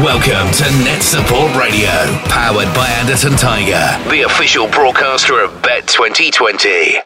Welcome to NetSupport Radio, powered by Anderton Tiger, the official broadcaster of Bett 2020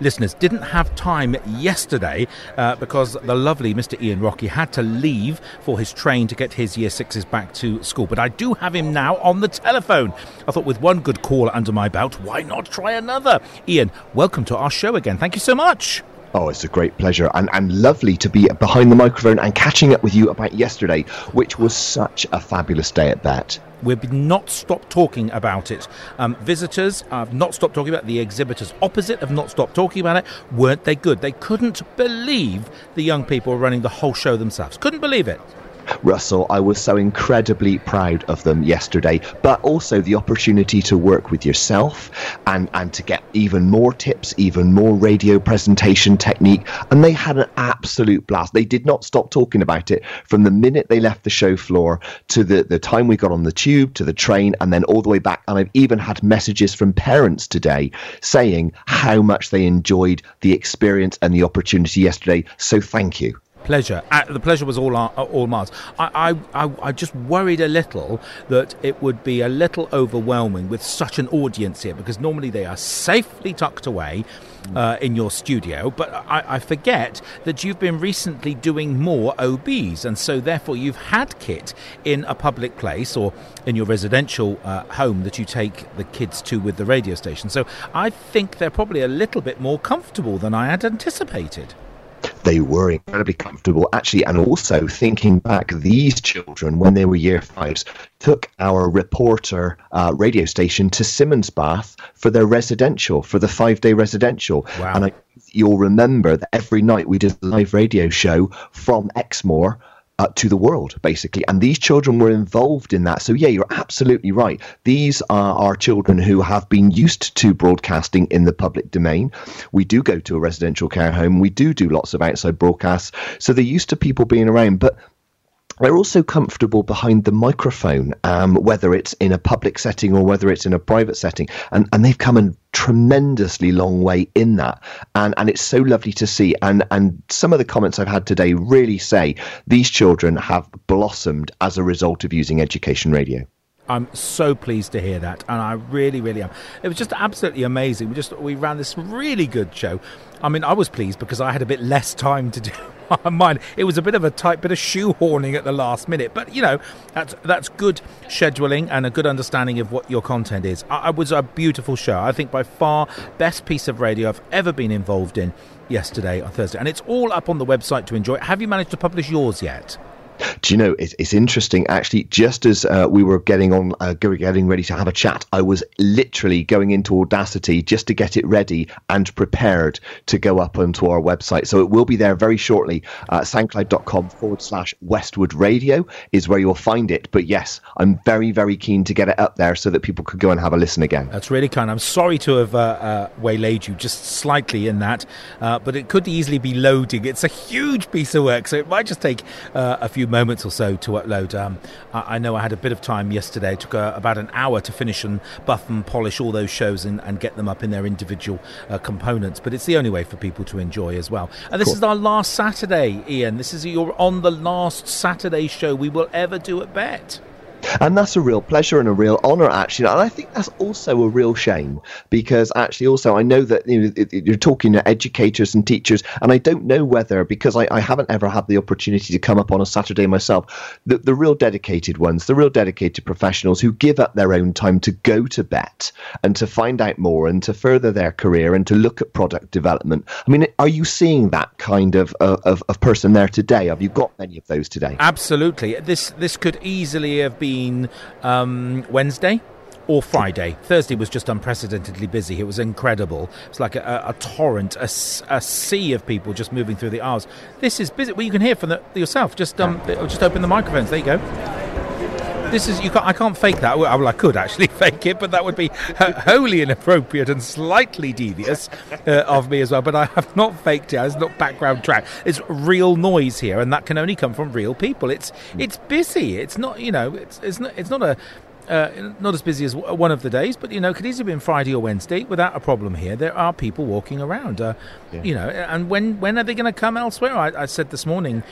listeners didn't have time yesterday uh, because the lovely Mr. Ian Rocky had to leave for his train to get his year sixes back to school. But I do have him now on the telephone. I thought with one good call under my belt, why not try another? Ian, welcome to our show again. Thank you so much. Oh, it's a great pleasure and, and lovely to be behind the microphone and catching up with you about yesterday, which was such a fabulous day at Bett. We've not stopped talking about it. Um, visitors have not stopped talking about it. The exhibitors opposite have not stopped talking about it. Weren't they good? They couldn't believe the young people were running the whole show themselves. Couldn't believe it. Russell, I was so incredibly proud of them yesterday, but also the opportunity to work with yourself and, and to get even more tips, even more radio presentation technique. And they had an absolute blast. They did not stop talking about it from the minute they left the show floor to the, the time we got on the tube, to the train, and then all the way back. And I've even had messages from parents today saying how much they enjoyed the experience and the opportunity yesterday. So thank you. Pleasure. Uh, the pleasure was all uh, all Mars. I, I, I just worried a little that it would be a little overwhelming with such an audience here because normally they are safely tucked away uh, in your studio. But I, I, forget that you've been recently doing more OBs, and so therefore you've had kit in a public place or in your residential uh, home that you take the kids to with the radio station. So I think they're probably a little bit more comfortable than I had anticipated they were incredibly comfortable actually and also thinking back these children when they were year fives took our reporter uh, radio station to Simonsbath for their residential for the five day residential wow. and I, you'll remember that every night we did a live radio show from exmoor uh, to the world, basically. And these children were involved in that. So, yeah, you're absolutely right. These are our children who have been used to broadcasting in the public domain. We do go to a residential care home, we do do lots of outside broadcasts. So, they're used to people being around. But they're also comfortable behind the microphone, um, whether it's in a public setting or whether it's in a private setting, and and they've come a tremendously long way in that, and and it's so lovely to see. And and some of the comments I've had today really say these children have blossomed as a result of using Education Radio. I'm so pleased to hear that, and I really, really am. It was just absolutely amazing. We just we ran this really good show. I mean, I was pleased because I had a bit less time to do mine. It was a bit of a tight bit of shoehorning at the last minute, but you know that's that's good scheduling and a good understanding of what your content is. I, it was a beautiful show. I think by far best piece of radio I've ever been involved in yesterday on Thursday, and it's all up on the website to enjoy. Have you managed to publish yours yet? Do you know it's, it's interesting actually? Just as uh, we were getting on, uh, getting ready to have a chat, I was literally going into Audacity just to get it ready and prepared to go up onto our website. So it will be there very shortly. Uh, SoundCloud.com forward slash Westwood Radio is where you'll find it. But yes, I'm very very keen to get it up there so that people could go and have a listen again. That's really kind. I'm sorry to have uh, uh, waylaid you just slightly in that, uh, but it could easily be loading. It's a huge piece of work, so it might just take a few few moments or so to upload. Um, I, I, know I had a bit of time yesterday. It took uh, about an hour to finish and buff and polish all those shows and, and get them up in their individual uh, components. But it's the only way for people to enjoy as well. And this cool. is our last Saturday, Ian. This is your on the last Saturday show we will ever do at Bett. And that's a real pleasure and a real honour, actually. And I think that's also a real shame because, actually, also, I know that you know, you're talking to educators and teachers, and I don't know whether, because I, I, haven't ever had the opportunity to come up on a Saturday myself, the, the real dedicated ones, the real dedicated professionals who give up their own time to go to Bett and to find out more and to further their career and to look at product development. I mean, are you seeing that kind of, uh, of, of person there today? Have you got many of those today? Absolutely. This, this could easily have been been um, Wednesday or Friday. Thursday was just unprecedentedly busy. It was incredible. It's like a, a torrent, a, a, sea of people just moving through the aisles. This is busy. Well, you can hear from the, yourself. Just um, just open the microphones. There you go. This is you can't. I can't fake that. Well, I could actually fake it, but that would be wholly inappropriate and slightly devious uh, of me as well. But I have not faked it. It's not background track. It's real noise here, and that can only come from real people. It's it's busy. It's not you know. It's it's not it's not a uh, not as busy as one of the days, but you know, could easily have been Friday or Wednesday without a problem here. There are people walking around, uh, yeah. you know, and when when are they going to come elsewhere? I, I, said this morning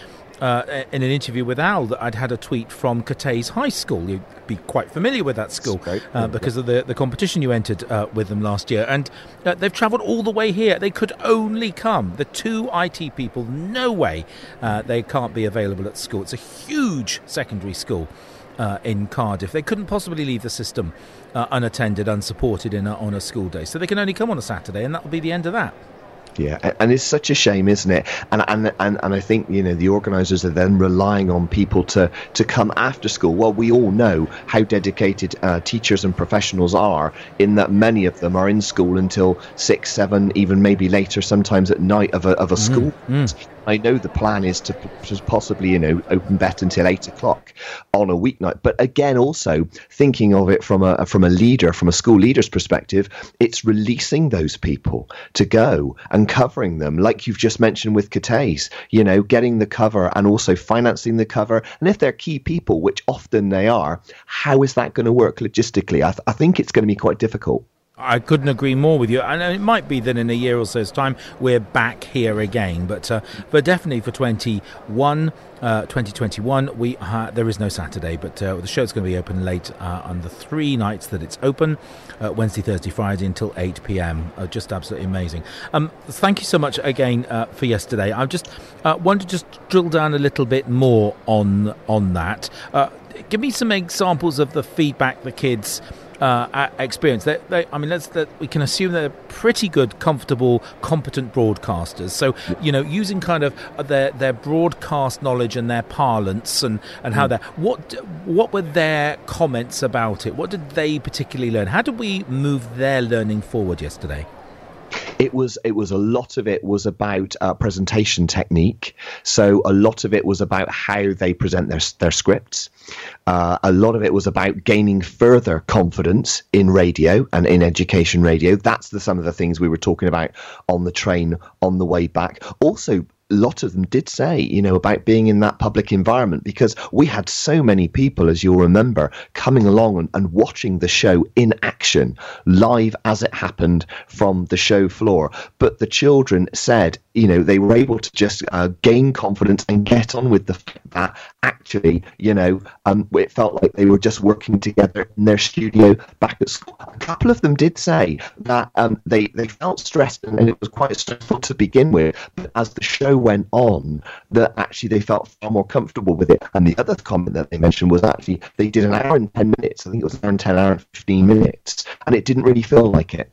uh, in an interview with Al that I'd had a tweet from Cathays High School. You'd be quite familiar with that school uh, because of the, the competition you entered uh, with them last year. And uh, they've travelled all the way here. They could only come. The two IT people, no way uh, they can't be available at school. It's a huge secondary school. Uh, in Cardiff, they couldn't possibly leave the system unattended, unsupported in a, on a school day, so they can only come on a Saturday, and that will be the end of that. Yeah, and it's such a shame, isn't it? And and and, and I think you know the organisers are then relying on people to to come after school. Well, we all know how dedicated uh, teachers and professionals are, in that many of them are in school until six, seven, even maybe later, sometimes at night of a of a mm, school. Mm. I know the plan is to, to possibly, you know, open bett until eight o'clock on a weeknight. But again, also thinking of it from a from a leader, from a school leader's perspective, it's releasing those people to go and covering them, like you've just mentioned with Cathays, you know, getting the cover and also financing the cover. And if they're key people, which often they are, how is that going to work logistically? I, th- I think it's going to be quite difficult. I couldn't agree more with you. And it might be that in a year or so's time we're back here again, but uh, but definitely for 21, uh, 2021, we uh, there is no Saturday, but uh, the show's going to be open late uh, on the three nights that it's open, uh, Wednesday, Thursday, Friday until 8 p.m. just absolutely amazing. Um, thank you so much again for yesterday. I just want to just drill down a little bit more on on that. give me some examples of the feedback the kids uh, experience. They, they, I mean, let's, that we can assume they're pretty good, comfortable, competent broadcasters. So, you know, using kind of their their broadcast knowledge and their parlance and, and how mm. they what what were their comments about it? What did they particularly learn? How did we move their learning forward yesterday? It was it was a lot of it was about uh, presentation technique. So a lot of it was about how they present their their scripts. Uh, a lot of it was about gaining further confidence in radio and in education radio. That's the, some of the things we were talking about on the train on the way back. Also, lot of them did say, you know, about being in that public environment because we had so many people, as you'll remember, coming along and, and watching the show in action, live as it happened from the show floor. But the children said, you know, they were able to just uh, gain confidence and get on with the fact that actually, you know, um, it felt like they were just working together in their studio back at school. A couple of them did say that um, they, they felt stressed and it was quite stressful to begin with, but as the show went on that actually they felt far more comfortable with it. And the other comment that they mentioned was actually they did an hour and 10 minutes. I think it was an hour and 10, hour and 15 minutes. And it didn't really feel like it.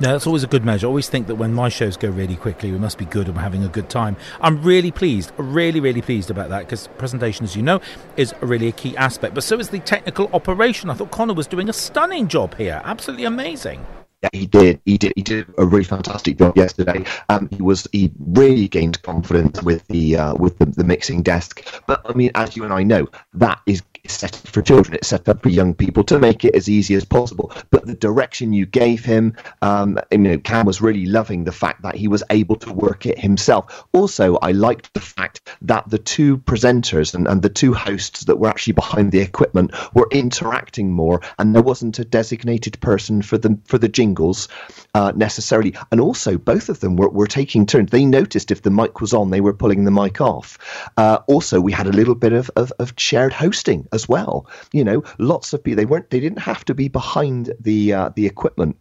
No, that's always a good measure. I always think that when my shows go really quickly, we must be good and we're having a good time. I'm really pleased, really, really pleased about that because presentation, as you know, is really a key aspect. But so is the technical operation. I thought Connor was doing a stunning job here. Absolutely amazing. Yeah, he did. He did. He did a really fantastic job yesterday. Um, he was. He really gained confidence with the uh, with the, the mixing desk. But I mean, as you and I know, that is set up for children. It's set up for young people to make it as easy as possible. But the direction you gave him, um, you know, Cam was really loving the fact that he was able to work it himself. Also, I liked the fact that the two presenters and, and the two hosts that were actually behind the equipment were interacting more, and there wasn't a designated person for the for the jingles uh, necessarily. And also, both of them were, were taking turns. They noticed if the mic was on, they were pulling the mic off. Uh, also, we had a little bit of, of, of shared hosting as well. You know, lots of people they weren't they didn't have to be behind the uh, the equipment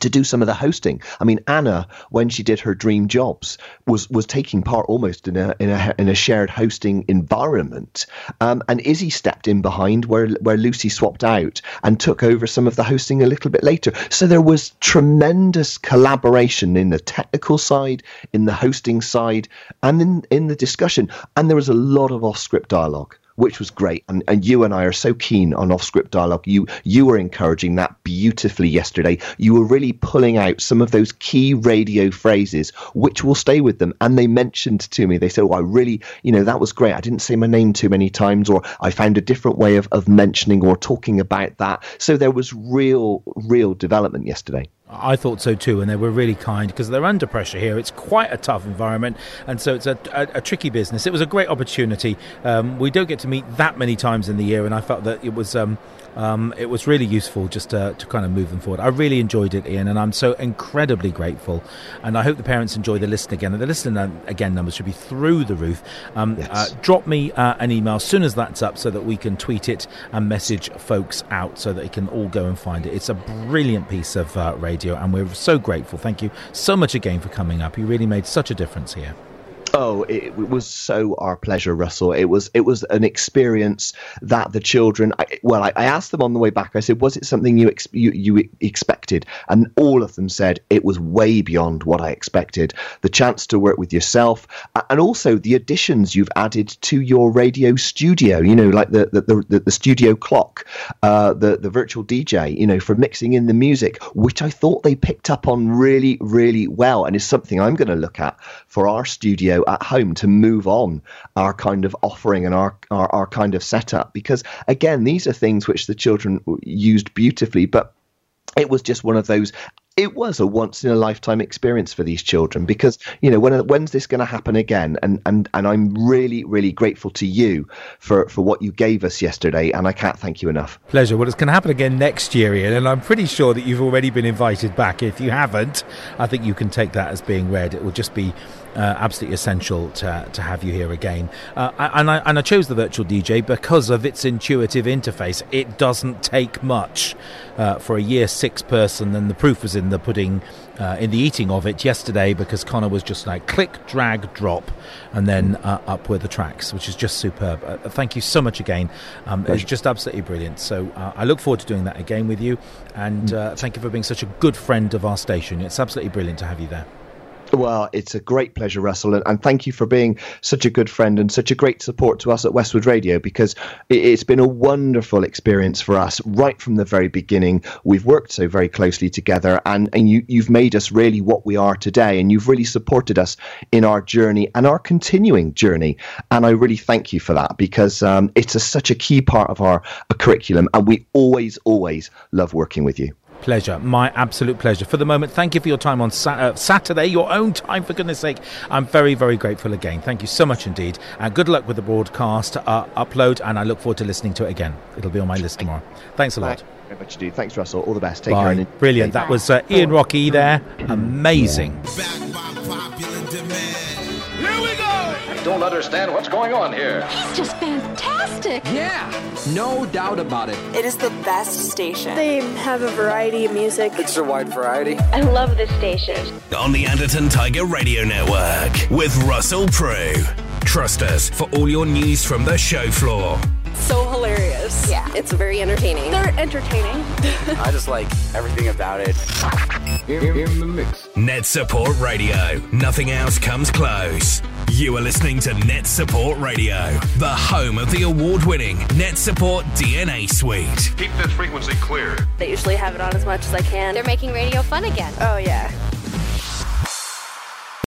to do some of the hosting. I mean, Anna, when she did her dream jobs, was was taking part almost in a in a in a shared hosting environment. Um, and Izzy stepped in behind where where Lucy swapped out and took over some of the hosting a little bit later. So there was tremendous collaboration in the technical side, in the hosting side, and in in the discussion. And there was a lot of off script dialogue which was great. And, and you and I are so keen on off script dialogue. You you were encouraging that beautifully yesterday. You were really pulling out some of those key radio phrases which will stay with them. And they mentioned to me, they said, Oh, I really, you know, that was great. I didn't say my name too many times, or I found a different way of, of mentioning or talking about that. So there was real, real development yesterday. I thought so too, and they were really kind because they're under pressure here. It's quite a tough environment, and so it's a, a, a tricky business. It was a great opportunity. Um, we don't get to meet that many times in the year, and I felt that it was um, um, it was really useful just to, to, kind of move them forward. I really enjoyed it, Ian, and I'm so incredibly grateful. And I hope the parents enjoy the listen again. And the listen again numbers should be through the roof. Um, yes. uh, drop me uh, an email as soon as that's up so that we can tweet it and message folks out so that they can all go and find it. It's a brilliant piece of uh, radio, and we're so grateful. Thank you so much again for coming up. You really made such a difference here. Oh, it, was so our pleasure, Russell. It was it was an experience that the children. I, well, I, I, asked them on the way back. I said, "Was it something you, ex- you you expected?" And all of them said it was way beyond what I expected. The chance to work with yourself, and also the additions you've added to your radio studio. You know, like the the the, the studio clock, uh, the the virtual DJ. You know, for mixing in the music, which I thought they picked up on really really well, and is something I'm going to look at for our studio at home to move on our kind of offering and our, our, our kind of setup. Because again, these are things which the children used beautifully, but it was just one of those it was a once in a lifetime experience for these children because you know when when's this going to happen again? And and and I'm really really grateful to you for for what you gave us yesterday and I can't thank you enough. Pleasure. Well it's going to happen again next year Ian and I'm pretty sure that you've already been invited back. If you haven't I think you can take that as being read. It will just be uh, absolutely essential to, to have you here again. Uh, and, I, and I chose the virtual DJ because of its intuitive interface. It doesn't take much uh, for a year six person, and the proof was in the pudding. Uh, in the eating of it yesterday, because Connor was just like click, drag, drop, and then uh, up with the tracks, which is just superb. Uh, thank you so much again. Um, it's just absolutely brilliant. So I look forward to doing that again with you, and mm. thank you for being such a good friend of our station. It's absolutely brilliant to have you there. Well, it's a great pleasure, Russell, and, and, thank you for being such a good friend and such a great support to us at Westwood Radio because it, it's been a wonderful experience for us right from the very beginning. We've worked so very closely together, and, and you, you've made us really what we are today, and you've really supported us in our journey and our continuing journey. And I really thank you for that because um, it's a, such a key part of our curriculum, and we always, always love working with you. Pleasure, my absolute pleasure. For the moment, thank you for your time on sa- uh, Saturday, your own time, for goodness sake. I'm very, very grateful again. Thank you so much indeed. And good luck with the broadcast uh, upload, and I look forward to listening to it again. It'll be on my list tomorrow. Thanks a lot. Very much indeed. Thanks, Russell. All the best. Take Bye. care. Brilliant. That was uh, Ian Rocky there. Amazing don't understand what's going on here. He's just fantastic. Yeah, no doubt about it. It is the best station. They have a variety of music. It's a wide variety. I love this station. On the Anderton Tiger Radio Network with Russell Prue. Trust us for all your news from the show floor so hilarious. Yeah, it's very entertaining. They're entertaining. I just like everything about it. In, in the mix. NetSupport Radio. Nothing else comes close. You are listening to NetSupport Radio, the home of the award winning NetSupport DNA Suite. Keep that frequency clear. They usually have it on as much as I can. They're making radio fun again. Oh, yeah.